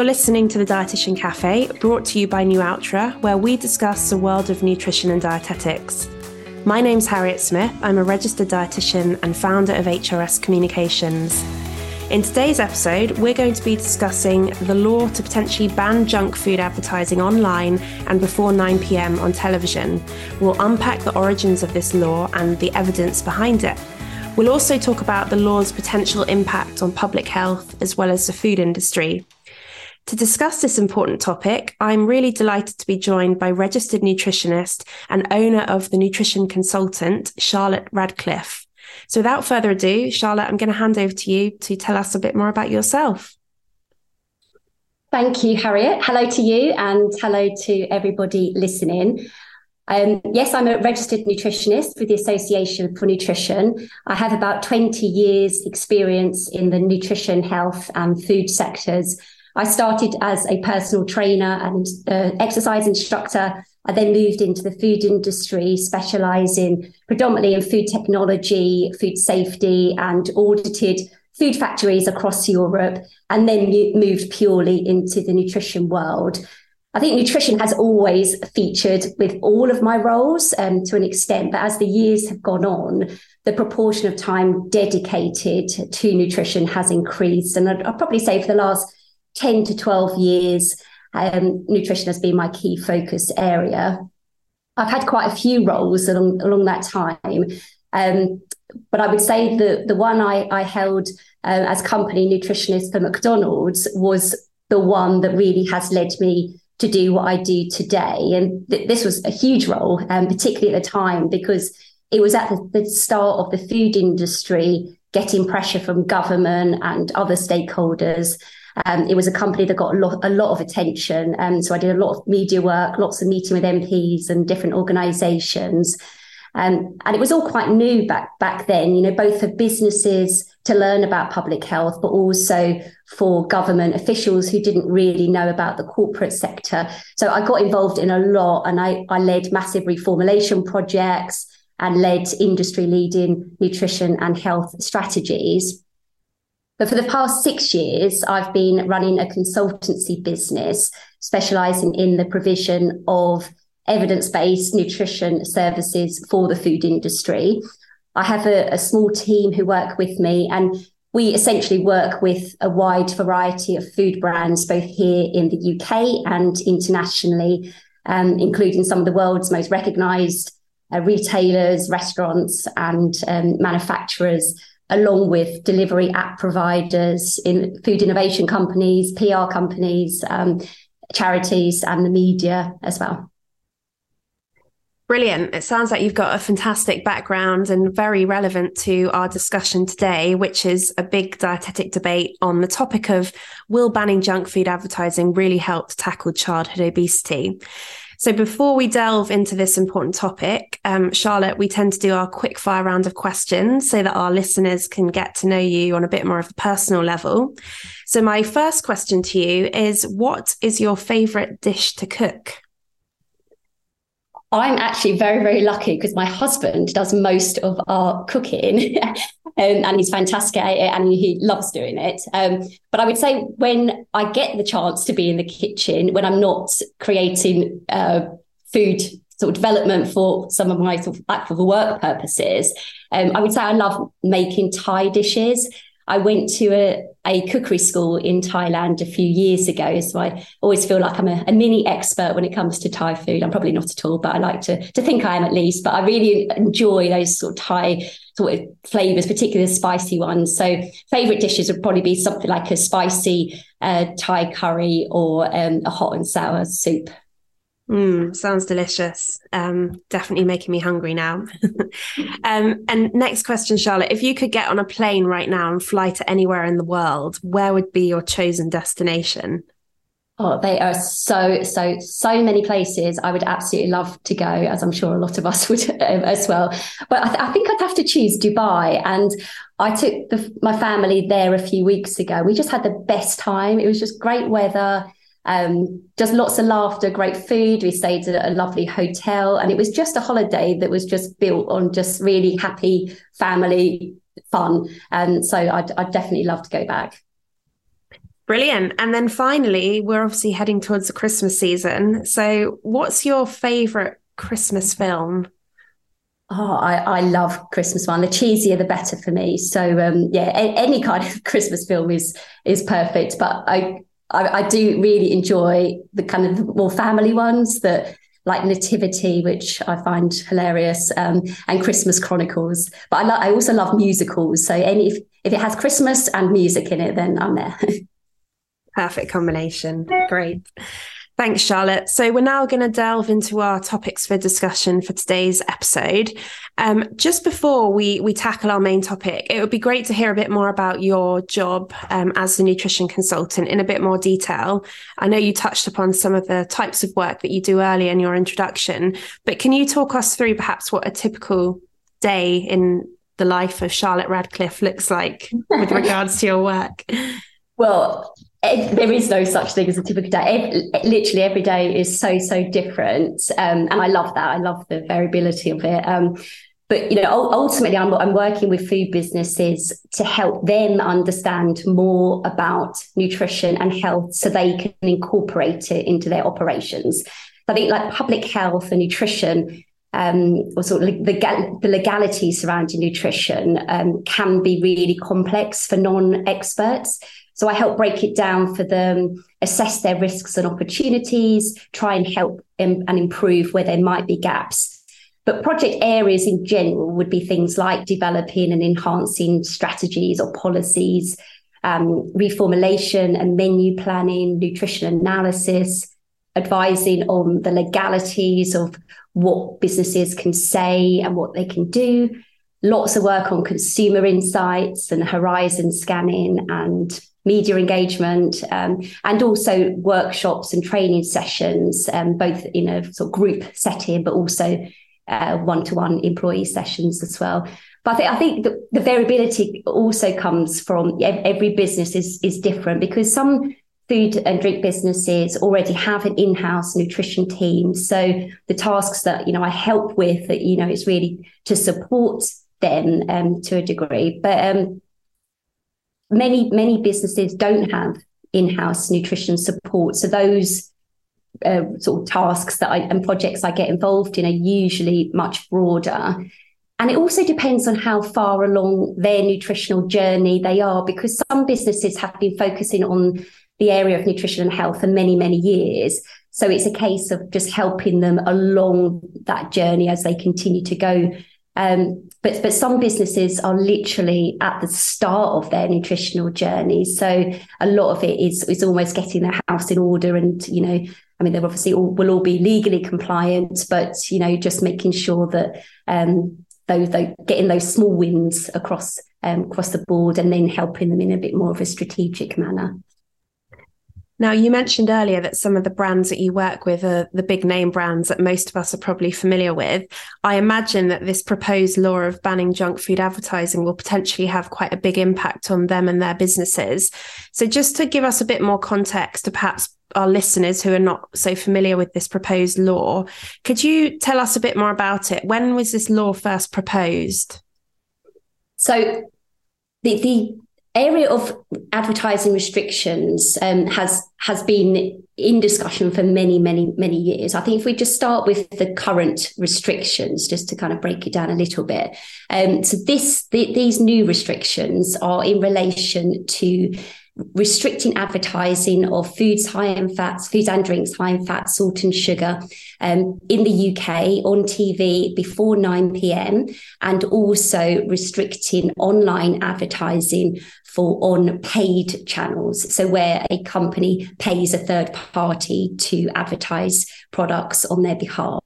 You're listening to the Dietitian Cafe, brought to you by Nualtra, where we discuss the world of nutrition and dietetics. My name's Harriet Smith. I'm a registered dietitian and founder of HRS Communications. In today's episode, we're going to be discussing the law to potentially ban junk food advertising online and before 9 pm on television. We'll unpack the origins of this law and the evidence behind it. We'll also talk about the law's potential impact on public health as well as the food industry. To discuss this important topic, I'm really delighted to be joined by registered nutritionist and owner of the Nutrition Consultant, Charlotte Radcliffe. So without further ado, Charlotte, I'm going to hand over to you to tell us a bit more about yourself. Thank you, Harriet. Hello to you and hello to everybody listening. Um, yes, I'm a registered nutritionist with the Association for Nutrition. I have about 20 years experience in the nutrition, health and food sectors I started as a personal trainer and uh, exercise instructor. I then moved into the food industry, specializing predominantly in food technology, food safety, and audited food factories across Europe, and then moved purely into the nutrition world. I think nutrition has always featured with all of my roles um, to an extent, but as the years have gone on, the proportion of time dedicated to nutrition has increased. And I'd, I'd probably say for the last 10 to 12 years, um, nutrition has been my key focus area. I've had quite a few roles along, along that time. Um, but I would say the, the one I, I held uh, as company nutritionist for McDonald's was the one that really has led me to do what I do today. And th- this was a huge role, um, particularly at the time, because it was at the, the start of the food industry getting pressure from government and other stakeholders um, it was a company that got a lot, a lot of attention. Um, so I did a lot of media work, lots of meeting with MPs and different organisations. Um, and it was all quite new back back then, you know, both for businesses to learn about public health, but also for government officials who didn't really know about the corporate sector. So I got involved in a lot and I, I led massive reformulation projects and led industry leading nutrition and health strategies. But for the past six years, I've been running a consultancy business specializing in the provision of evidence based nutrition services for the food industry. I have a, a, small team who work with me, and we essentially work with a wide variety of food brands, both here in the UK and internationally, um, including some of the world's most recognized uh, retailers, restaurants, and um, manufacturers along with delivery app providers, in food innovation companies, PR companies, um, charities, and the media as well. Brilliant. It sounds like you've got a fantastic background and very relevant to our discussion today, which is a big dietetic debate on the topic of will banning junk food advertising really help tackle childhood obesity? So before we delve into this important topic, um, Charlotte, we tend to do our quick fire round of questions so that our listeners can get to know you on a bit more of a personal level. So my first question to you is what is your favorite dish to cook? I'm actually very, very lucky because my husband does most of our cooking um, and he's fantastic at it and he loves doing it. Um, but I would say when I get the chance to be in the kitchen, when I'm not creating uh, food sort of development for some of my sort of back for the work purposes, um, I would say I love making Thai dishes. I went to a, a cookery school in Thailand a few years ago. So I always feel like I'm a, a, mini expert when it comes to Thai food. I'm probably not at all, but I like to, to think I am at least. But I really enjoy those sort of Thai sort of flavors, particularly the spicy ones. So favorite dishes would probably be something like a spicy uh, Thai curry or um, a hot and sour soup. Mm, sounds delicious. Um, definitely making me hungry now. um, and next question, Charlotte. If you could get on a plane right now and fly to anywhere in the world, where would be your chosen destination? Oh, they are so, so, so many places I would absolutely love to go, as I'm sure a lot of us would um, as well. But I, th- I, think I'd have to choose Dubai. And I took the, my family there a few weeks ago. We just had the best time. It was just great weather um, just lots of laughter, great food. We stayed at a lovely hotel, and it was just a holiday that was just built on just really happy family fun. And so I'd, I'd definitely love to go back. Brilliant. And then finally, we're obviously heading towards the Christmas season. So, what's your favorite Christmas film? Oh, I, I love Christmas one. The cheesier, the better for me. So, um, yeah, a, any kind of Christmas film is is perfect. But I, I, I do really enjoy the kind of more family ones that like Nativity, which I find hilarious, um, and Christmas Chronicles. But I, lo- I also love musicals. So any if, if it has Christmas and music in it, then I'm there. Perfect combination. Great. Thanks, Charlotte. So, we're now going to delve into our topics for discussion for today's episode. Um, just before we, we tackle our main topic, it would be great to hear a bit more about your job um, as a nutrition consultant in a bit more detail. I know you touched upon some of the types of work that you do earlier in your introduction, but can you talk us through perhaps what a typical day in the life of Charlotte Radcliffe looks like with regards to your work? Well, there is no such thing as a typical day. literally every day is so so different, um, and I love that. I love the variability of it. Um, but you know, ultimately, I'm, I'm working with food businesses to help them understand more about nutrition and health, so they can incorporate it into their operations. I think like public health and nutrition um, or sort of the, the legality surrounding nutrition um, can be really complex for non-experts. So I help break it down for them, assess their risks and opportunities, try and help and improve where there might be gaps. But project areas in general would be things like developing and enhancing strategies or policies, um, reformulation and menu planning, nutrition analysis, advising on the legalities of what businesses can say and what they can do. Lots of work on consumer insights and horizon scanning and media engagement, um, and also workshops and training sessions, um, both in a sort of group setting, but also one to one employee sessions as well. But I think, I think the, the variability also comes from every business is, is different because some food and drink businesses already have an in-house nutrition team. So the tasks that, you know, I help with you know, it's really to support them um, to a degree. But um, many many businesses don't have in-house nutrition support. So those uh, sort of tasks that I and projects I get involved in are usually much broader. And it also depends on how far along their nutritional journey they are because some businesses have been focusing on the area of nutrition and health for many many years. So it's a case of just helping them along that journey as they continue to go. Um, but but some businesses are literally at the start of their nutritional journey. So a lot of it is is almost getting their house in order, and you know, I mean, they're obviously all will all be legally compliant, but you know, just making sure that um, those, those getting those small wins across um, across the board, and then helping them in a bit more of a strategic manner. Now, you mentioned earlier that some of the brands that you work with are the big name brands that most of us are probably familiar with. I imagine that this proposed law of banning junk food advertising will potentially have quite a big impact on them and their businesses. So, just to give us a bit more context to perhaps our listeners who are not so familiar with this proposed law, could you tell us a bit more about it? When was this law first proposed? So, the, the area of advertising restrictions um, has has been in discussion for many many many years i think if we just start with the current restrictions just to kind of break it down a little bit um, so this the, these new restrictions are in relation to restricting advertising of foods high in fats, foods and drinks high in fat, salt and sugar um, in the UK on TV before 9 p.m. and also restricting online advertising for on paid channels. So where a company pays a third party to advertise products on their behalf.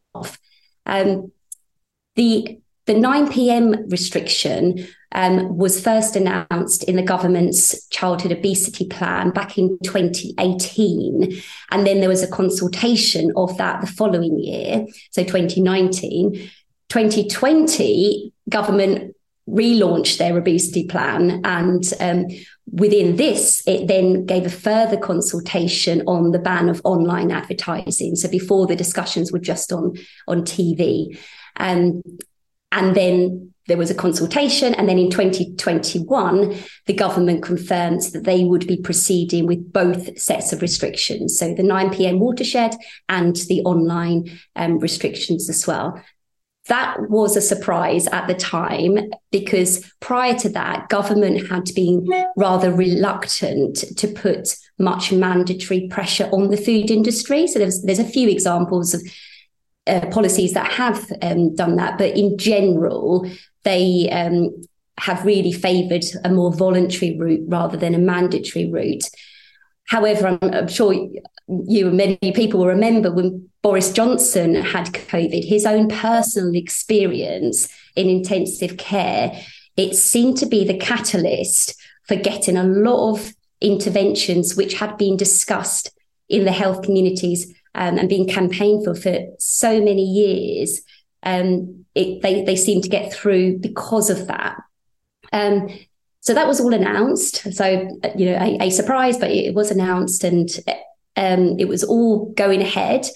Um, the the 9 p.m. restriction um, was first announced in the government's childhood obesity plan back in 2018. And then there was a consultation of that the following year, so 2019. 2020, government relaunched their obesity plan. And um, within this, it then gave a further consultation on the ban of online advertising. So before the discussions were just on, on TV. Um, and then there was a consultation. And then in 2021, the government confirmed that they would be proceeding with both sets of restrictions. So the 9 p.m. watershed and the online um, restrictions as well. That was a surprise at the time because prior to that, government had been rather reluctant to put much mandatory pressure on the food industry. So there's there's a few examples of uh, policies that have um, done that, but in general, they um, have really favoured a more voluntary route rather than a mandatory route. However, I'm, I'm, sure you and many people will remember when Boris Johnson had COVID, his own personal experience in intensive care, it seemed to be the catalyst for getting a lot of interventions which had been discussed in the health communities um, and being campaigned for for so many years um, it, they they seem to get through because of that. Um, so that was all announced. So you know, a, a surprise, but it was announced, and um, it was all going ahead,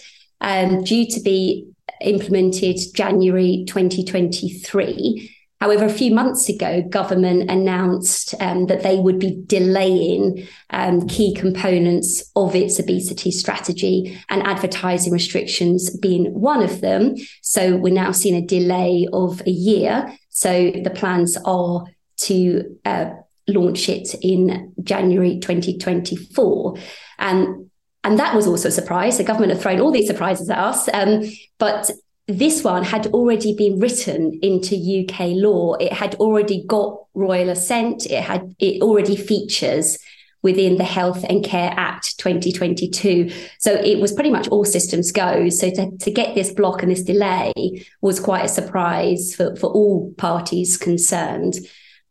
um, due to be implemented January 2023. However, a few months ago, government announced um, that they would be delaying um, key components of its obesity strategy and advertising restrictions being one of them. So we're now seeing a delay of a year. So the plans are to uh, launch it in January 2024. And and that was also a surprise. The government have thrown all these surprises at us. Um, but this one had already been written into UK law. It had already got royal assent. It had it already features within the Health and Care Act 2022. So it was pretty much all systems go. So to, to get this block and this delay was quite a surprise for, for all parties concerned.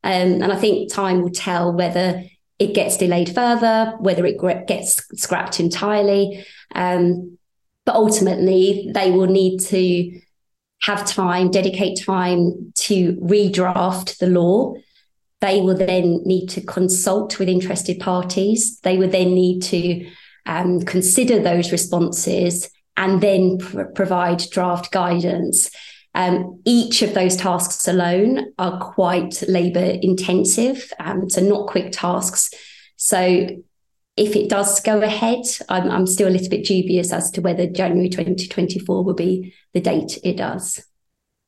Um, and I think time will tell whether it gets delayed further, whether it gets scrapped entirely. Um, but ultimately, they will need to have time, dedicate time to redraft the law. They will then need to consult with interested parties. They would then need to um, consider those responses and then pr- provide draft guidance. Um, each of those tasks alone are quite labour intensive, um, so not quick tasks. So if it does go ahead, I'm, I'm still a little bit dubious as to whether January 2024 will be the date it does.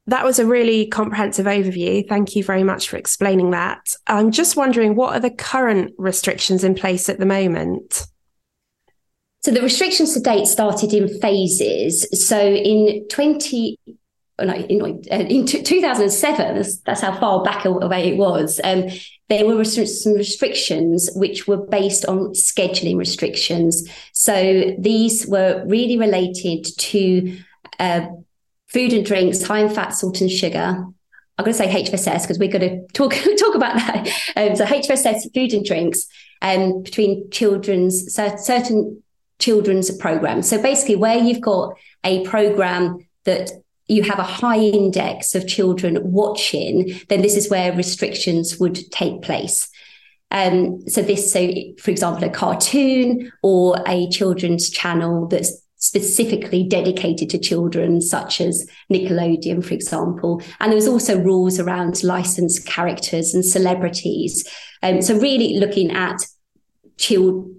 That was a really comprehensive overview. Thank you very much for explaining that. I'm just wondering what are the current restrictions in place at the moment? So the restrictions to date started in phases. So in 20 oh in, uh, in 2007, that's, that's, how far back away it was. Um, there were some restrictions which were based on scheduling restrictions. So these were really related to uh, food and drinks high in fat, salt, and sugar. I'm going to say HFSS because we're going to talk talk about that. Um, so HFSS food and drinks um, between children's certain children's programs. So basically, where you've got a program that you have a high index of children watching, then this is where restrictions would take place. Um, so this, so for example, a cartoon or a children's channel that's specifically dedicated to children, such as Nickelodeon, for example. And there was also rules around licensed characters and celebrities. Um, so really looking at child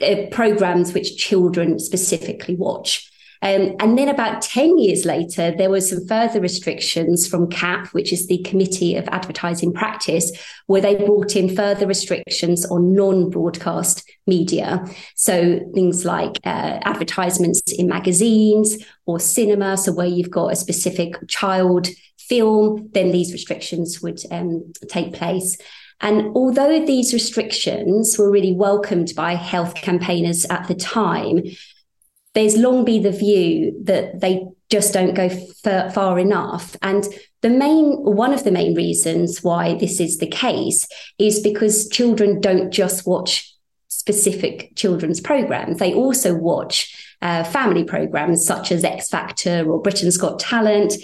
uh, programs which children specifically watch. Um, and then about 10 years later, there were some further restrictions from CAP, which is the Committee of Advertising Practice, where they brought in further restrictions on non broadcast media. So things like uh, advertisements in magazines or cinema. So where you've got a specific child film, then these restrictions would um, take place. And although these restrictions were really welcomed by health campaigners at the time, there's long been the view that they just don't go f- far enough. And the main, one of the main reasons why this is the case is because children don't just watch specific children's programs. They also watch uh, family programs such as X Factor or Britain's Got Talent,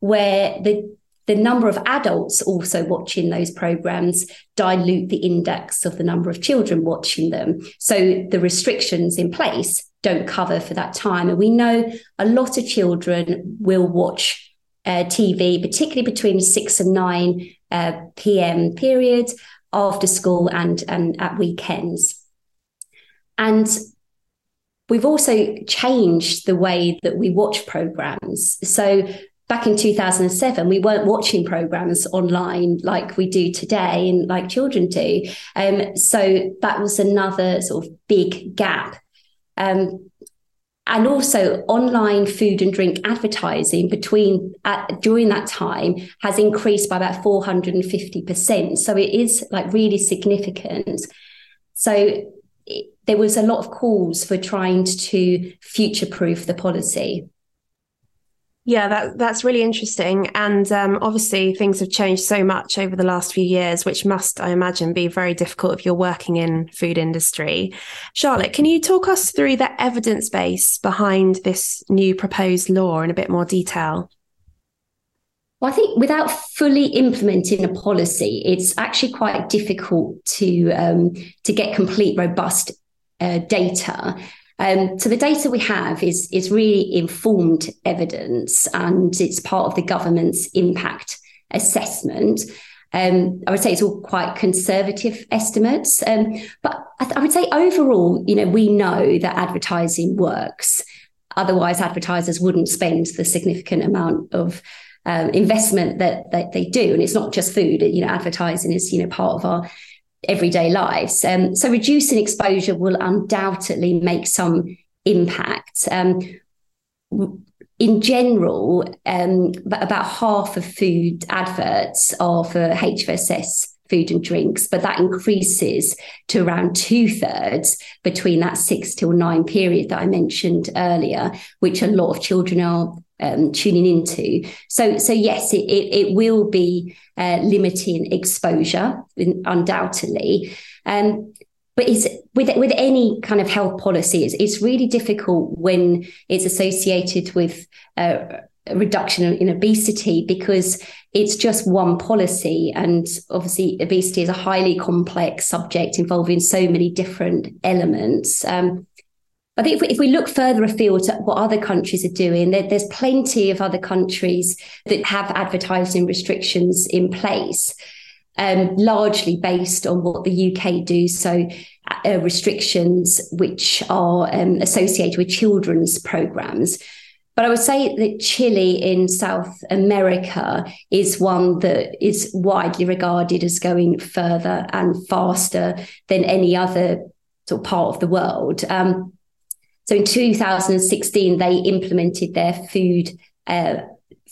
where the the number of adults also watching those programs dilute the index of the number of children watching them. So the restrictions in place don't cover for that time. And we know a lot of children will watch uh, TV, particularly between 6 and 9 uh, p.m. periods after school and, and at weekends. And we've also changed the way that we watch programs. So back in 2007 we weren't watching programs online like we do today and like children do. Um, so that was another sort of big gap. Um, and also online food and drink advertising between during that time has increased by about 450% so it is like really significant. So it, there was a lot of calls for trying to future proof the policy yeah, that that's really interesting, and um, obviously things have changed so much over the last few years, which must, I imagine, be very difficult if you're working in food industry. Charlotte, can you talk us through the evidence base behind this new proposed law in a bit more detail? Well, I think without fully implementing a policy, it's actually quite difficult to um, to get complete, robust uh, data. Um, so the data we have is is really informed evidence, and it's part of the government's impact assessment. Um, I would say it's all quite conservative estimates, um, but I, th- I, would say overall, you know, we know that advertising works. Otherwise, advertisers wouldn't spend the significant amount of um, investment that, that they do, and it's not just food. You know, advertising is you know part of our everyday lives. Um, so reducing exposure will undoubtedly make some impact. Um, in general, um, about half of food adverts are for HFSS food and drinks, but that increases to around two thirds between that six till nine period that I mentioned earlier, which a lot of children are um, tuning into. So, so yes, it, it, it will be uh, limiting exposure, undoubtedly. Um, but it's with with any kind of health policy, it's, it's really difficult when it's associated with uh, reduction in obesity because it's just one policy, and obviously obesity is a highly complex subject involving so many different elements. Um, I think if we, if we look further afield at what other countries are doing, there, there's plenty of other countries that have advertising restrictions in place, um, largely based on what the UK do. So, uh, restrictions which are um, associated with children's programs. But I would say that Chile in South America is one that is widely regarded as going further and faster than any other sort of part of the world. Um, so in 2016, they implemented their food uh,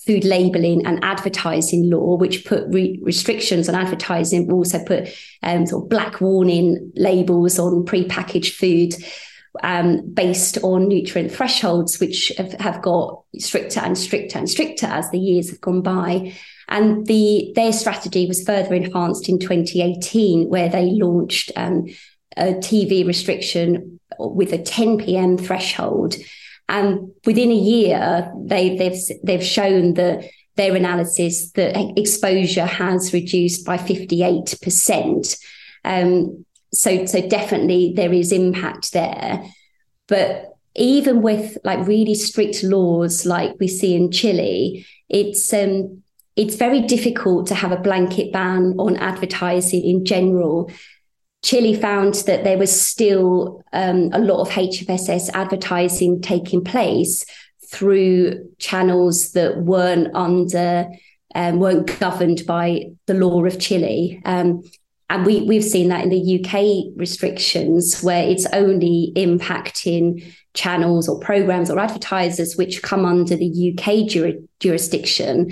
food labeling and advertising law, which put re- restrictions on advertising, also put um, sort of black warning labels on prepackaged food. Um, based on nutrient thresholds, which have, have, got stricter and stricter and stricter as the years have gone by. And the their strategy was further enhanced in 2018, where they launched um, a TV restriction with a 10 p.m. threshold. And within a year, they, they've they've shown that their analysis that exposure has reduced by 58%. Um, so, so definitely there is impact there. But even with like really strict laws like we see in Chile, it's um, it's very difficult to have a blanket ban on advertising in general Chile found that there was still um, a lot of HFSS advertising taking place through channels that weren't under, um, weren't governed by the law of Chile. Um, and we, we've seen that in the UK restrictions, where it's only impacting channels or programs or advertisers which come under the UK jur- jurisdiction.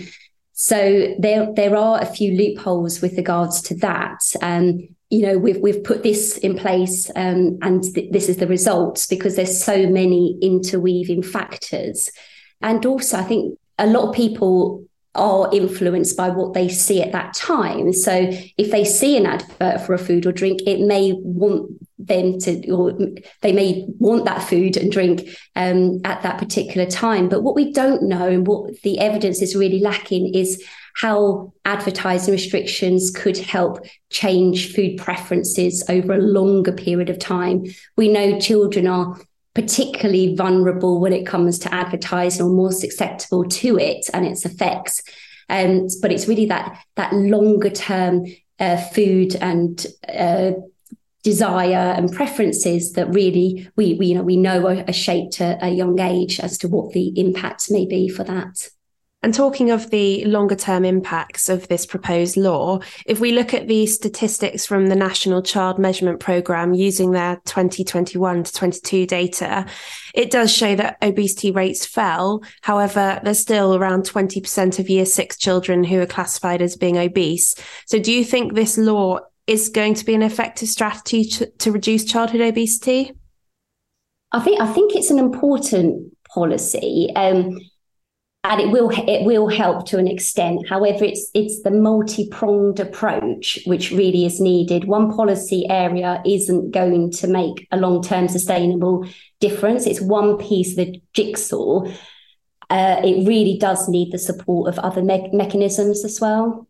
So there, there are a few loopholes with regards to that. Um, you know we've we've put this in place um, and th- this is the results because there's so many interweaving factors and also i think a lot of people are influenced by what they see at that time so if they see an advert for a food or drink it may want them to or they may want that food and drink um, at that particular time but what we don't know and what the evidence is really lacking is how advertising restrictions could help change food preferences over a longer period of time. We know children are particularly vulnerable when it comes to advertising or more susceptible to it and its effects. Um, but it's really that that longer term uh, food and uh, desire and preferences that really we, we you know we know are, are shaped at a young age as to what the impacts may be for that. And talking of the longer term impacts of this proposed law, if we look at the statistics from the National Child Measurement Programme using their 2021 to 22 data, it does show that obesity rates fell. However, there's still around 20% of year six children who are classified as being obese. So do you think this law is going to be an effective strategy to, to reduce childhood obesity? I think I think it's an important policy. Um, and it will it will help to an extent. However, it's it's the multi pronged approach which really is needed. One policy area isn't going to make a long term sustainable difference. It's one piece of the jigsaw. Uh, it really does need the support of other me- mechanisms as well.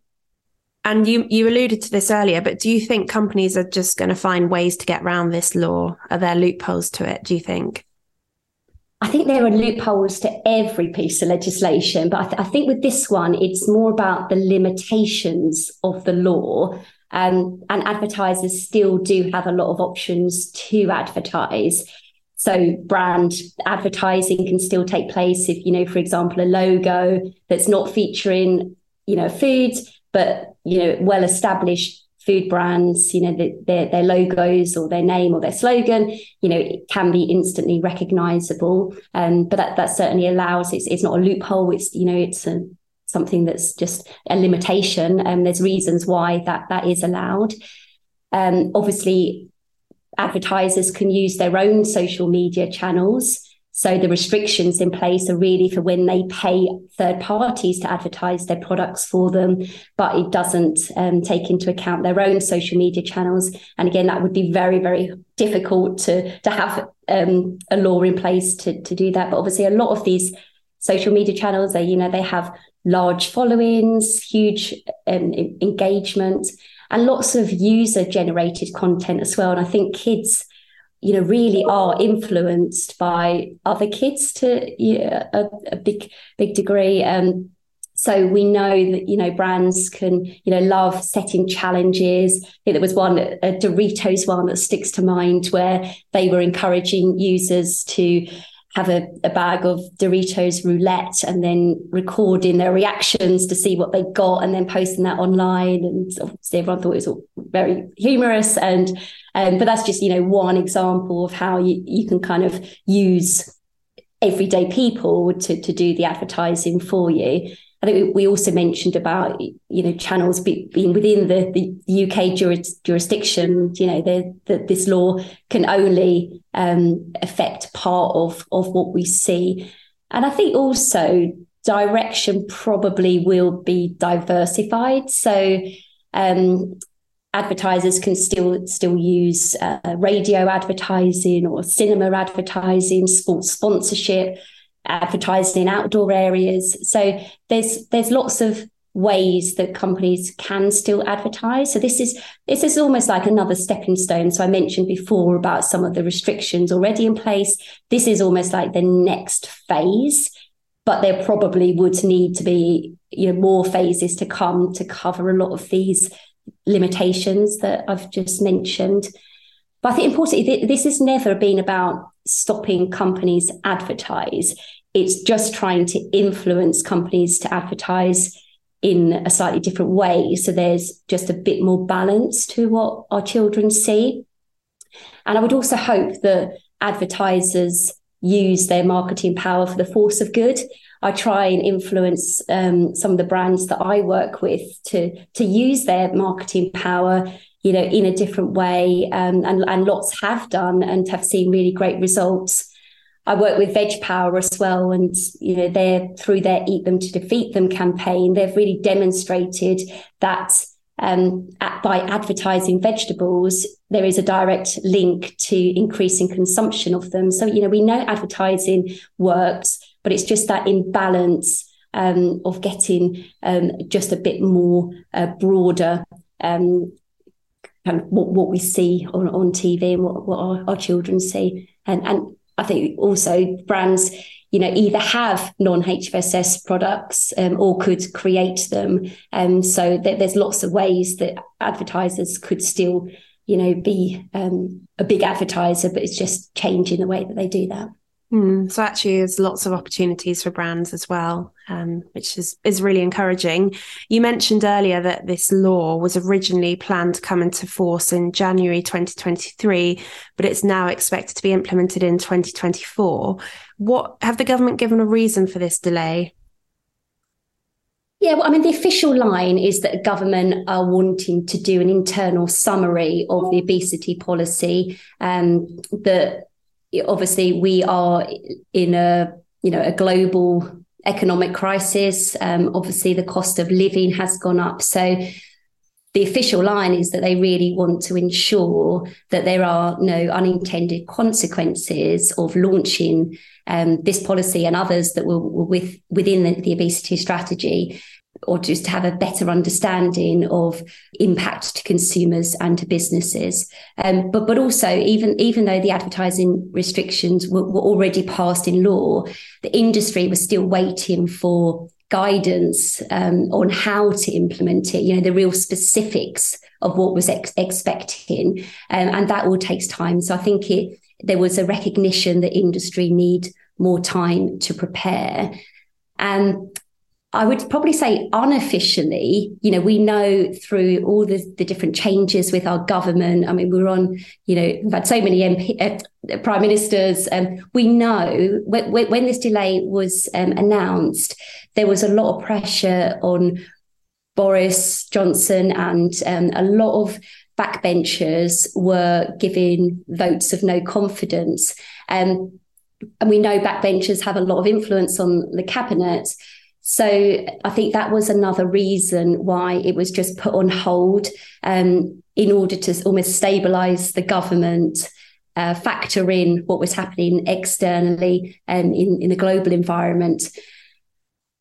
And you you alluded to this earlier, but do you think companies are just going to find ways to get around this law? Are there loopholes to it? Do you think? I think there are loopholes to every piece of legislation, but I, th- I think with this one, it's more about the limitations of the law. Um, and advertisers still do have a lot of options to advertise. So brand advertising can still take place if, you know, for example, a logo that's not featuring, you know, food, but, you know, well established food brands, you know, the, their, their logos or their name or their slogan, you know, it can be instantly recognizable. Um, but that, that certainly allows, it's, it's not a loophole. It's, you know, it's a, something that's just a limitation. And um, there's reasons why that, that is allowed. Um, obviously, advertisers can use their own social media channels so the restrictions in place are really for when they pay third parties to advertise their products for them, but it doesn't um, take into account their own social media channels. And again, that would be very, very difficult to to have um, a law in place to to do that. But obviously, a lot of these social media channels, they you know they have large followings, huge um, engagement, and lots of user generated content as well. And I think kids you know really are influenced by other kids to yeah, a, a big big degree um, so we know that you know brands can you know love setting challenges. I think there was one a Doritos one that sticks to mind where they were encouraging users to have a, a bag of Doritos roulette and then recording their reactions to see what they got and then posting that online. And obviously everyone thought it was all very humorous. And um, but that's just, you know, one example of how you, you can kind of use everyday people to, to do the advertising for you. I think we also mentioned about you know channels be, being within the, the UK juris, jurisdiction. You know, that this law can only um, affect part of of what we see, and I think also direction probably will be diversified. So. Um, advertisers can still still use uh, radio advertising or cinema advertising, sports sponsorship, advertising in outdoor areas. So there's there's lots of ways that companies can still advertise. So this is this is almost like another stepping stone. So I mentioned before about some of the restrictions already in place. This is almost like the next phase, but there probably would need to be you know more phases to come to cover a lot of these limitations that I've just mentioned. But I think importantly, this has never been about stopping companies advertise. It's just trying to influence companies to advertise in a slightly different way. So there's just a bit more balance to what our children see. And I would also hope that advertisers use their marketing power for the force of good. I try and influence um, some of the brands that I work with to to use their marketing power, you know, in a different way, um, and and lots have done and have seen really great results. I work with Veg Power as well, and you know, they're through their Eat Them to Defeat Them campaign, they've really demonstrated that um, at, by advertising vegetables, there is a direct link to increasing consumption of them. So, you know, we know advertising works, but it's just that imbalance um, of getting um, just a bit more uh, broader um, kind of what, what we see on, on TV and what, what our, our children see. And, and I think also brands, you know, either have non-HFSS products um, or could create them. Um, so th- there's lots of ways that advertisers could still, you know, be um, a big advertiser, but it's just changing the way that they do that. Mm, so actually, there's lots of opportunities for brands as well, um, which is is really encouraging. You mentioned earlier that this law was originally planned to come into force in January 2023, but it's now expected to be implemented in 2024. What have the government given a reason for this delay? Yeah, well, I mean, the official line is that government are wanting to do an internal summary of the obesity policy. Um, that obviously we are in a you know a global economic crisis. Um, obviously, the cost of living has gone up. So the official line is that they really want to ensure that there are no unintended consequences of launching um, this policy and others that were, with, within the, the obesity strategy or just to have a better understanding of impact to consumers and to businesses. Um, but but also even even though the advertising restrictions were, were already passed in law, the industry was still waiting for guidance um, on how to implement it. You know the real specifics of what was ex- expecting, um, and that all takes time. So I think it there was a recognition that industry need more time to prepare. And I would probably say unofficially, you know, we know through all the, the different changes with our government. I mean, we're on, you know, we've had so many MP, uh, prime ministers. Um, we know when, when this delay was um, announced, there was a lot of pressure on Boris Johnson and um, a lot of backbenchers were giving votes of no confidence. Um, and we know backbenchers have a lot of influence on the cabinet. So I think that was another reason why it was just put on hold um, in order to almost stabilize the government, uh, factor in what was happening externally and um, in, in the global environment.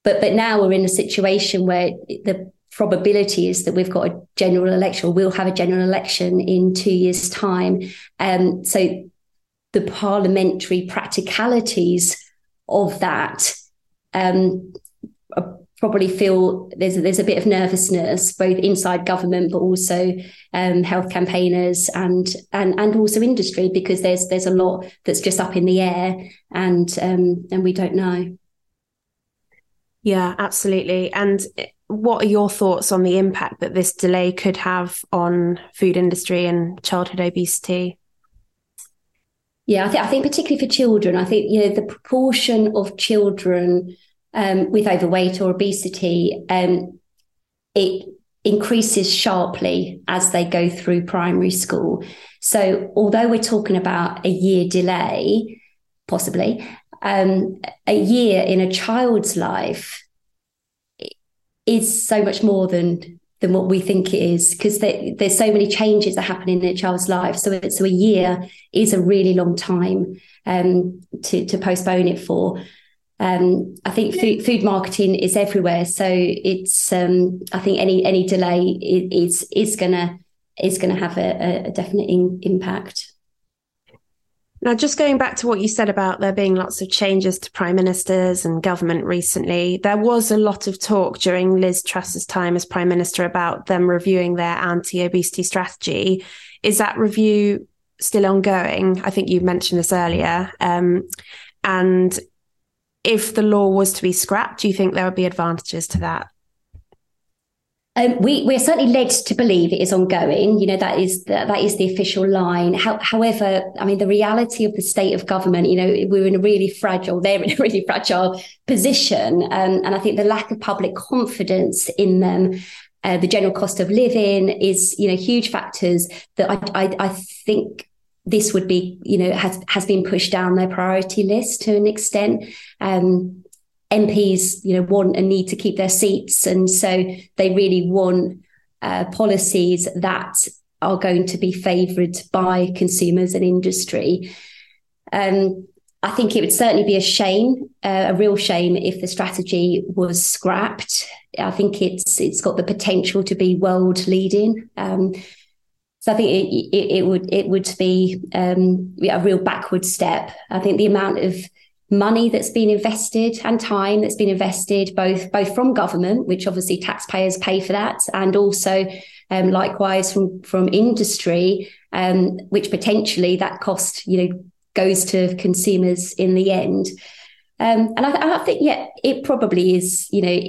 But but now we're in a situation where the probability is that we've got a general election, or we'll have a general election in two years' time. Um, so the parliamentary practicalities of that um, probably feel there's a, there's a bit of nervousness both inside government but also um, health campaigners and and and also industry because there's there's a lot that's just up in the air and um, and we don't know. Yeah, absolutely. And what are your thoughts on the impact that this delay could have on food industry and childhood obesity? Yeah, I think I think particularly for children, I think you know the proportion of children um, with overweight or obesity, um, it increases sharply as they go through primary school. So, although we're talking about a year delay, possibly, um, a year in a child's life is so much more than than what we think it is because there's so many changes that happen in a child's life. So, so a year is a really long time um, to to postpone it for um, I think food, food, marketing is everywhere, so it's um, I think any any delay is is gonna is gonna have a, a definite in, impact. Now, just going back to what you said about there being lots of changes to prime ministers and government recently, there was a lot of talk during Liz Truss's time as prime minister about them reviewing their anti obesity strategy. Is that review still ongoing? I think you mentioned this earlier. Um, and if the law was to be scrapped, do you think there would be advantages to that? Um, we we're certainly led to believe it is ongoing. You know that is the, that is the official line. How, however, I mean the reality of the state of government. You know we're in a really fragile. They're in a really fragile position, um, and I think the lack of public confidence in them. Uh, the general cost of living is, you know, huge factors that I, I, I think this would be, you know, has has been pushed down their priority list to an extent. Um, MPs, you know, want and need to keep their seats, and so they really want uh, policies that are going to be favoured by consumers and industry. Um, I think it would certainly be a shame, uh, a real shame, if the strategy was scrapped. I think it's it's got the potential to be world leading. Um, so I think it, it, it would it would be um, a real backward step. I think the amount of money that's been invested and time that's been invested both both from government, which obviously taxpayers pay for that, and also um, likewise from from industry, um, which potentially that cost you know goes to consumers in the end. Um, and I, I, think yeah, it probably is you know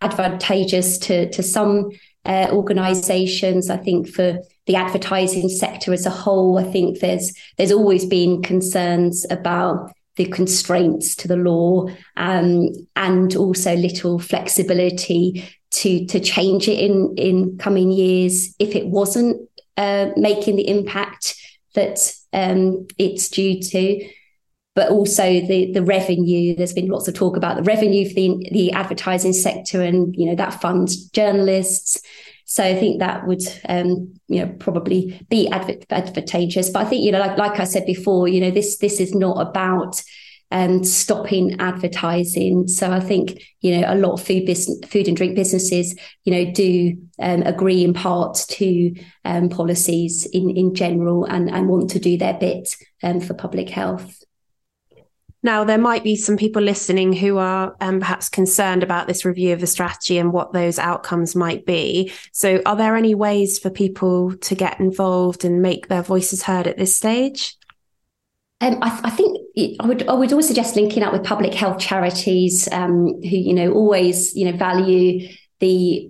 advantageous to to some uh, organisations. I think for the advertising sector as a whole, I think there's there's always been concerns about the constraints to the law um, and also little flexibility to to change it in in coming years if it wasn't uh, making the impact that um, it's due to but also the the revenue. There's been lots of talk about the revenue for the the advertising sector, and you know that funds journalists. So I think that would, um, you know, probably be adv- advantageous. But I think, you know, like, like I said before, you know, this this is not about um, stopping advertising. So I think you know a lot of food business, food and drink businesses, you know, do um, agree in part to um, policies in in general and and want to do their bit um, for public health. Now, there might be some people listening who are um, perhaps concerned about this review of the strategy and what those outcomes might be. So, are there any ways for people to get involved and make their voices heard at this stage? Um, I, I, think I would I would always suggest linking up with public health charities um, who you know always you know value the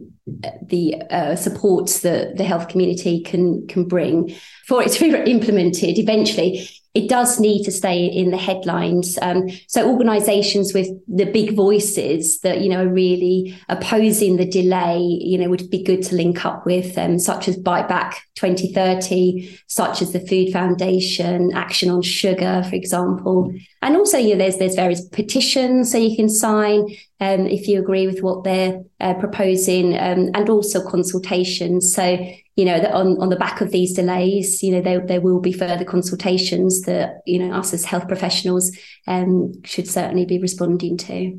the uh, support that the health community can can bring for it to be implemented eventually it does need to stay in the headlines. Um, so organisations with the big voices that you know are really opposing the delay, you know, would be good to link up with, um, such as Bite Back 2030, such as the Food Foundation, Action on Sugar, for example, and also you know there's there's various petitions so you can sign um, if you agree with what they're uh, proposing, um, and also consultations. So you know, on, on the back of these delays, you know, there, there will be further consultations that, you know, us as health professionals um, should certainly be responding to.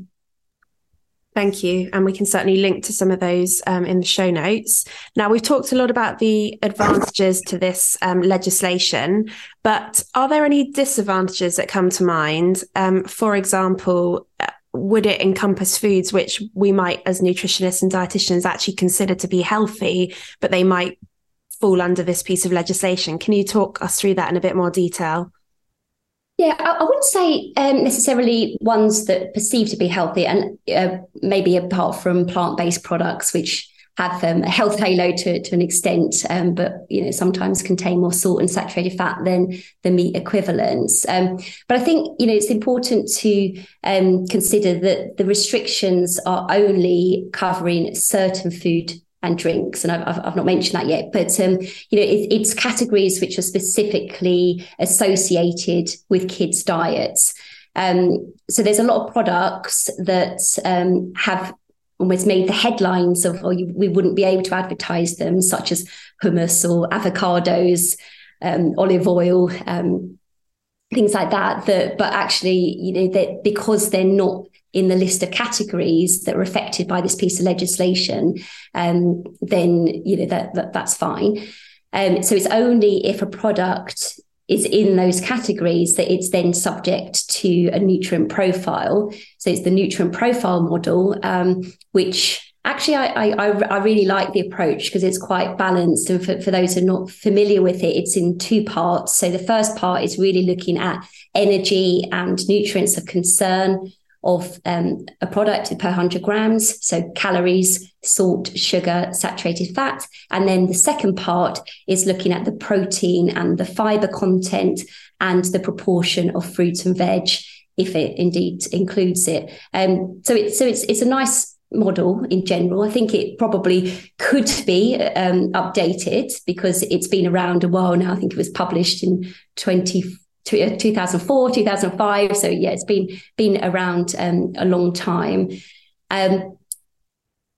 Thank you. And we can certainly link to some of those um, in the show notes. Now, we've talked a lot about the advantages to this um, legislation, but are there any disadvantages that come to mind? Um, for example, uh, would it encompass foods which we might, as nutritionists and dietitians, actually consider to be healthy, but they might fall under this piece of legislation. Can you talk us through that in a bit more detail? Yeah, I, I wouldn't say um, necessarily ones that perceive to be healthy, and uh, maybe apart from plant-based products, which have um, a health halo to, to an extent, um, but you know sometimes contain more salt and saturated fat than the meat equivalents. Um, but I think you know it's important to um, consider that the restrictions are only covering certain food and drinks. And I've, I've not mentioned that yet, but um, you know, it, it's categories which are specifically associated with kids' diets. Um, so there's a lot of products that um, have almost made the headlines of, or you, we wouldn't be able to advertise them, such as hummus or avocados, um, olive oil, um, things like that. That, but actually, you know, that because they're not in the list of categories that are affected by this piece of legislation, um, then you know that, that that's fine. Um, so it's only if a product is in those categories that it's then subject to a nutrient profile. So it's the nutrient profile model, um, which actually I, I, I really like the approach because it's quite balanced. And for, for those who are not familiar with it, it's in two parts. So the first part is really looking at energy and nutrients of concern of um, a product per 100 grams. So calories, salt, sugar, saturated fat. And then the second part is looking at the protein and the fiber content and the proportion of fruit and veg, if it indeed includes it. Um, so it's so it's it's a nice model in general. I think it probably could be um, updated because it's been around a while now. I think it was published in 20 uh, 2004, 2005. So yeah, it's been been around um, a long time. Um,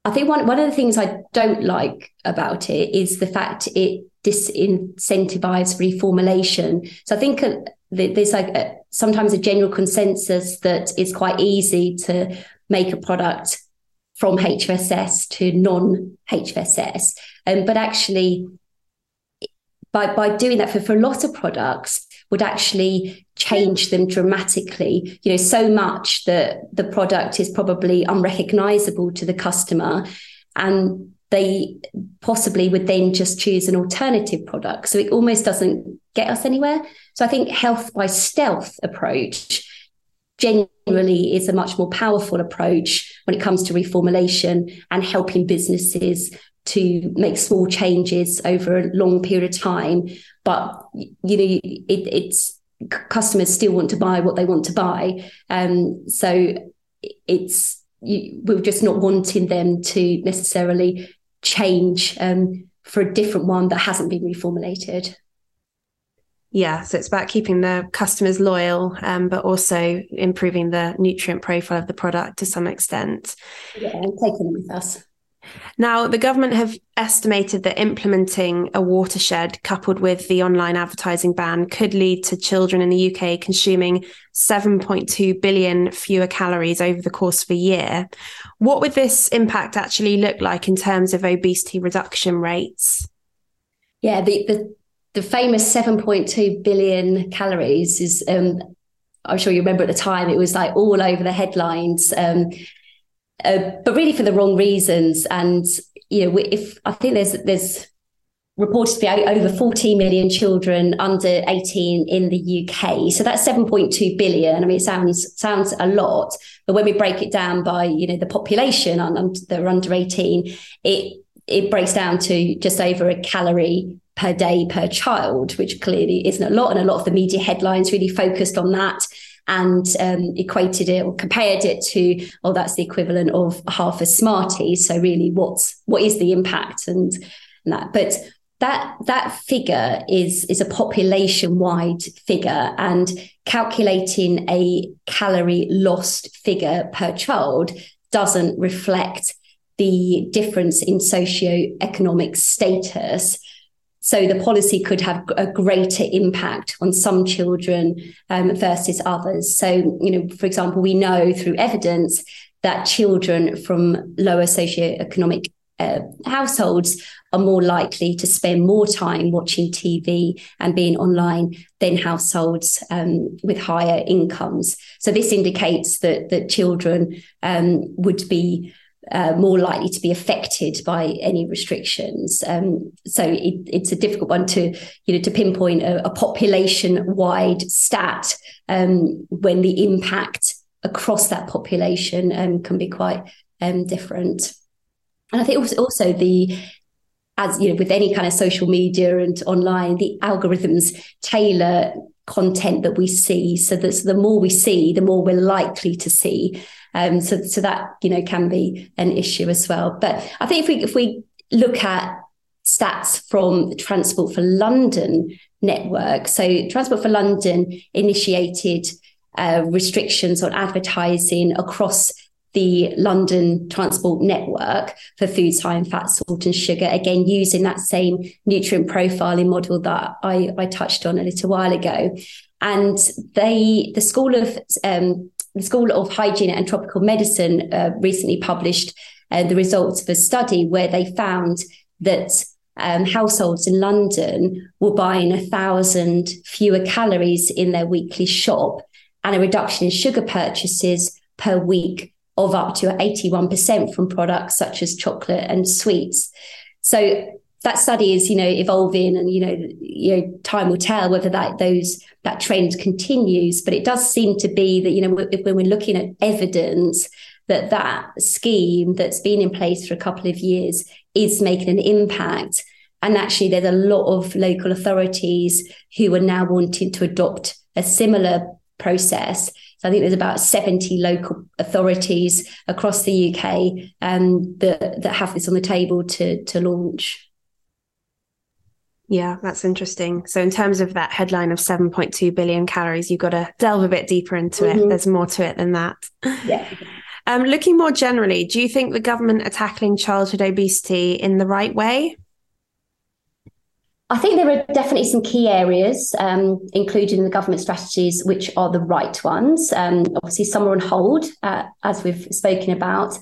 I think one one of the things I don't like about it is the fact it disincentivize reformulation. So I think uh, there's like a, sometimes a general consensus that it's quite easy to make a product from HFSS to non HFSS, um, but actually by by doing that for, for a lot of products would actually change them dramatically. You know, so much that the product is probably unrecognizable to the customer. And they possibly would then just choose an alternative product. So it almost doesn't get us anywhere. So I think health by stealth approach generally is a much more powerful approach when it comes to reformulation and helping businesses to make small changes over a long period of time. But you know, it, it's customers still want to buy what they want to buy. Um, so it's you, we're just not wanting them to necessarily change um, for a different one that hasn't been reformulated. Yeah, so it's about keeping the customers loyal, um, but also improving the nutrient profile of the product to some extent. Yeah, and taking it with us. Now, the government have estimated that implementing a watershed coupled with the online advertising ban could lead to children in the UK consuming 7.2 billion fewer calories over the course of a year. What would this impact actually look like in terms of obesity reduction rates? Yeah, the, the, the famous 7.2 billion calories is, um, I'm sure you remember at the time, it was like all over the headlines. Um, uh, but really for the wrong reasons. And you know, if I think there's there's reported to be over 40 million children under 18 in the UK. So that's 7.2 billion. I mean, it sounds sounds a lot, but when we break it down by you know the population on that are under 18, it it breaks down to just over a calorie per day per child, which clearly isn't a lot. And a lot of the media headlines really focused on that and um, equated it or compared it to, oh, that's the equivalent of half a smartie. So really, what's what is the impact and, and that? But that that figure is is a population wide figure and calculating a calorie lost figure per child doesn't reflect the difference in socio-economic status so the policy could have a greater impact on some children um, versus others. So, you know, for example, we know through evidence that children from lower socioeconomic uh, households are more likely to spend more time watching TV and being online than households um, with higher incomes. So this indicates that that children um, would be uh, more likely to be affected by any restrictions. Um, so it, it's a difficult one to you know to pinpoint a, a population wide stat um, when the impact across that population um, can be quite um, different. And I think also, also the as you know with any kind of social media and online, the algorithms tailor content that we see so that so the more we see, the more we're likely to see. Um, so, so that you know can be an issue as well. But I think if we if we look at stats from the Transport for London network, so Transport for London initiated uh, restrictions on advertising across the London transport network for foods high in fat, salt, and sugar. Again, using that same nutrient profiling model that I, I touched on a little while ago. And they, the School of um, the School of Hygiene and Tropical Medicine uh, recently published uh, the results of a study where they found that um, households in London were buying a thousand fewer calories in their weekly shop and a reduction in sugar purchases per week of up to 81% from products such as chocolate and sweets. So that study is, you know, evolving and, you know, you know, time will tell whether that those that trend continues. But it does seem to be that, you know, when we're looking at evidence that that scheme that's been in place for a couple of years is making an impact. And actually, there's a lot of local authorities who are now wanting to adopt a similar process. So I think there's about 70 local authorities across the UK um, that, that have this on the table to, to launch. Yeah, that's interesting. So, in terms of that headline of 7.2 billion calories, you've got to delve a bit deeper into mm-hmm. it. There's more to it than that. Yeah. Um, looking more generally, do you think the government are tackling childhood obesity in the right way? I think there are definitely some key areas, um, included in the government strategies, which are the right ones. Um, obviously, some are on hold, uh, as we've spoken about,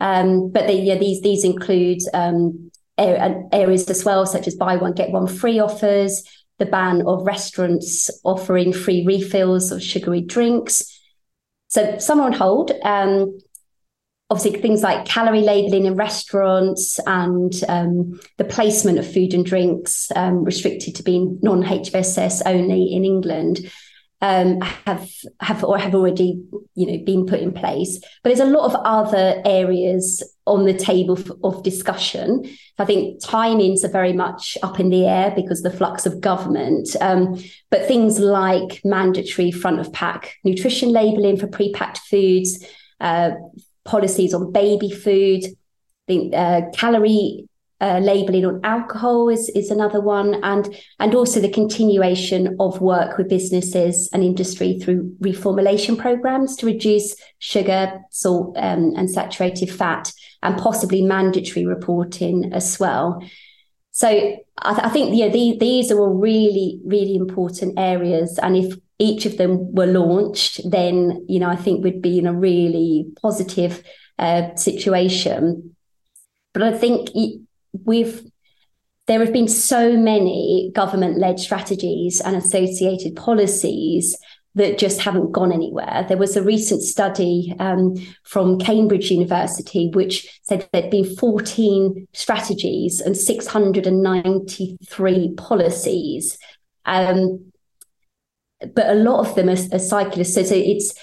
um, but they, yeah, these these include um, areas as well, such as buy one, get one free offers, the ban of restaurants offering free refills of sugary drinks. So some are on hold. Um, obviously, things like calorie labeling in restaurants and um, the placement of food and drinks um, restricted to being non HFSS only in England um, have have or have already you know been put in place. But there's a lot of other areas on the table of discussion. I think timings are very much up in the air because the flux of government. Um, but things like mandatory front of pack nutrition labelling for pre-packed foods, uh, policies on baby food, the uh, calorie uh, labeling on alcohol is, is another one, and and also the continuation of work with businesses and industry through reformulation programs to reduce sugar, salt, um, and saturated fat, and possibly mandatory reporting as well. So I, th- I think yeah, the, these are all really really important areas, and if each of them were launched, then you know I think we'd be in a really positive uh, situation. But I think we've there have been so many government led strategies and associated policies that just haven't gone anywhere. There was a recent study um, from Cambridge University which said there'd been 14 strategies and 693 policies. Um, but a lot of them are, are cyclists. So, so it's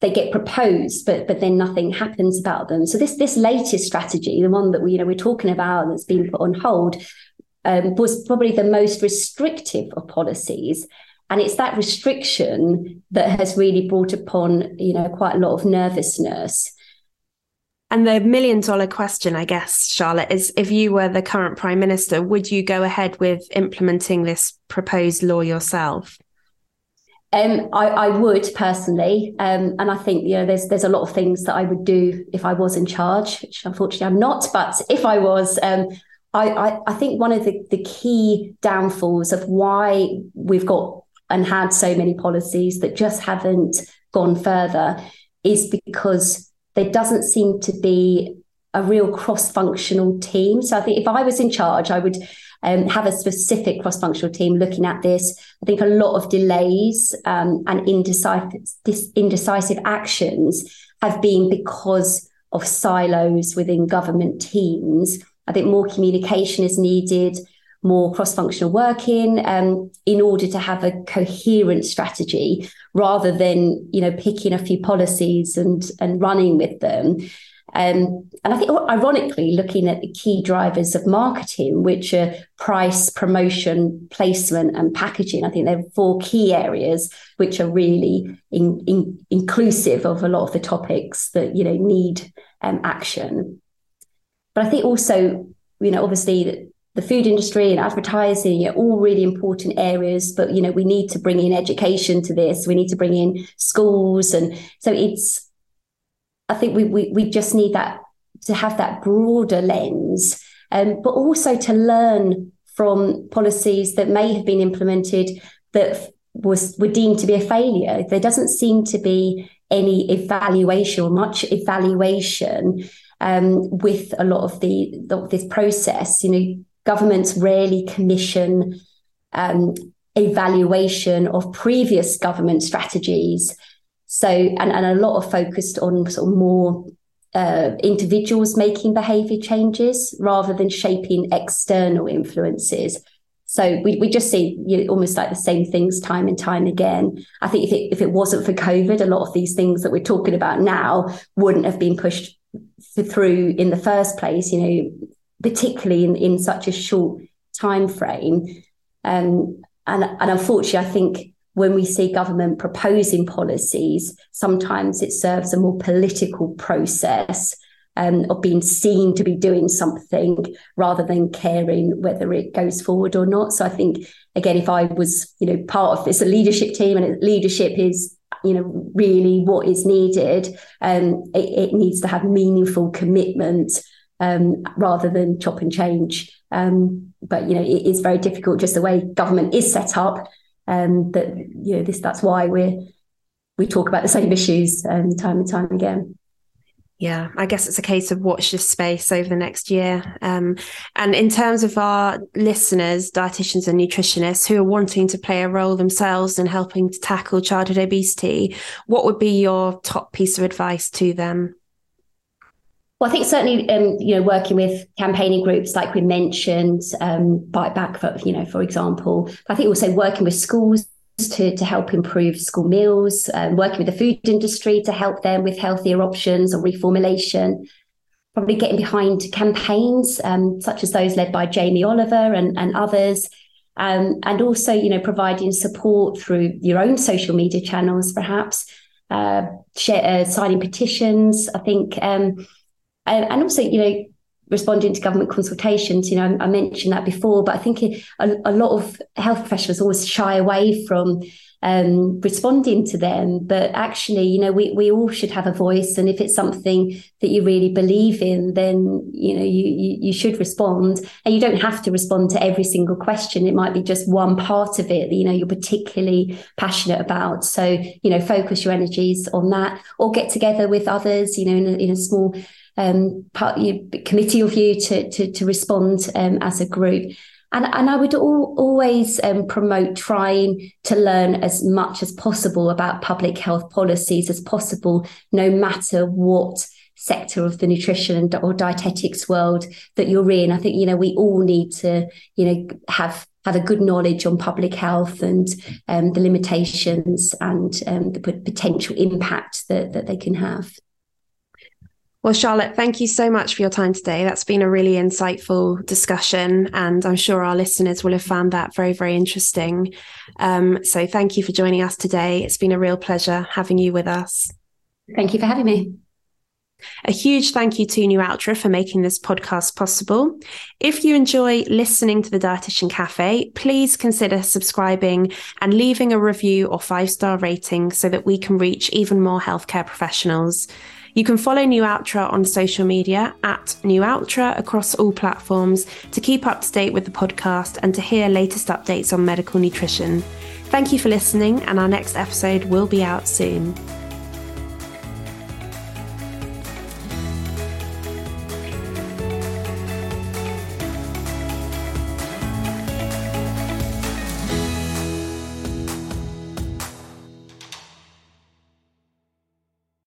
they get proposed, but but then nothing happens about them. So this this latest strategy, the one that we you know we're talking about that's been put on hold, um, was probably the most restrictive of policies. And it's that restriction that has really brought upon, you know, quite a lot of nervousness. And the million dollar question, I guess, Charlotte, is if you were the current prime minister, would you go ahead with implementing this proposed law yourself? Um, I, I, would personally, um, and I think you know there's there's a lot of things that I would do if I was in charge, which unfortunately I'm not. But if I was, um, I, I, I think one of the, the key downfalls of why we've got and had so many policies that just haven't gone further is because there doesn't seem to be a real cross functional team. So I think if I was in charge, I would um, have a specific cross functional team looking at this. I think a lot of delays um, and indecisive, actions have been because of silos within government teams. I think more communication is needed, more cross functional working um, in order to have a coherent strategy rather than you know picking a few policies and and running with them um, and I think, ironically, looking at the key drivers of marketing, which are price, promotion, placement, and packaging, I think they're four key areas which are really in, in, inclusive of a lot of the topics that you know need um, action. But I think also, you know, obviously the food industry and advertising are all really important areas but you know we need to bring in education to this we need to bring in schools and so it's I think we, we, we just need that to have that broader lens, um, but also to learn from policies that may have been implemented that was were deemed to be a failure. There doesn't seem to be any evaluation or much evaluation um, with a lot of the of this process. You know, governments rarely commission um, evaluation of previous government strategies so, and, and a lot of focused on sort of more uh, individuals making behavior changes rather than shaping external influences. So we, we just see you know, almost like the same things time and time again. I think if it, if it wasn't for COVID, a lot of these things that we're talking about now wouldn't have been pushed through in the first place, you know, particularly in, in such a short time frame. Um, and, and unfortunately, I think when we see government proposing policies, sometimes it serves a more political process um, of being seen to be doing something rather than caring whether it goes forward or not. So I think again, if I was, you know, part of this, a leadership team, and leadership is, you know, really what is needed. Um, it, it needs to have meaningful commitment um, rather than chop and change. Um, but you know, it is very difficult just the way government is set up um, that you know this that's why we we talk about the same issues um, time and time again. yeah, I guess it's a case of watch this space over the next year. Um, and in terms of our listeners, dietitians and nutritionists who are wanting to play a role themselves in helping to tackle childhood obesity, what would be your top piece of advice to them? Well, I think certainly, um, you know, working with campaigning groups like we mentioned, um, Bite Back, for, you know, for example. I think also working with schools to, to help improve school meals, um, working with the food industry to help them with healthier options or reformulation. Probably getting behind campaigns um, such as those led by Jamie Oliver and, and others. Um, and also, you know, providing support through your own social media channels, perhaps, uh, share, uh, signing petitions. I think, um, and, also, you know, responding to government consultations. You know, I, mentioned that before, but I think a, a, lot of health professionals always shy away from um, responding to them. But actually, you know, we, we all should have a voice. And if it's something that you really believe in, then, you know, you, you, you should respond. And you don't have to respond to every single question. It might be just one part of it that, you know, you're particularly passionate about. So, you know, focus your energies on that or get together with others, you know, in a, in a small um, part, you, committee of you to, to, to respond um, as a group. And, and I would all, always um, promote trying to learn as much as possible about public health policies as possible, no matter what sector of the nutrition or dietetics world that you're in. I think, you know, we all need to, you know, have have a good knowledge on public health and um, the limitations and um, the potential impact that, that they can have. Well, Charlotte, thank you so much for your time today. That's been a really insightful discussion, and I'm sure our listeners will have found that very, very interesting. Um, so, thank you for joining us today. It's been a real pleasure having you with us. Thank you for having me. A huge thank you to Nualtra for making this podcast possible. If you enjoy listening to the Dietitian Cafe, please consider subscribing and leaving a review or five star rating so that we can reach even more healthcare professionals. You can follow Nualtra on social media at Nualtra across all platforms to keep up to date with the podcast and to hear latest updates on medical nutrition. Thank you for listening, and our next episode will be out soon.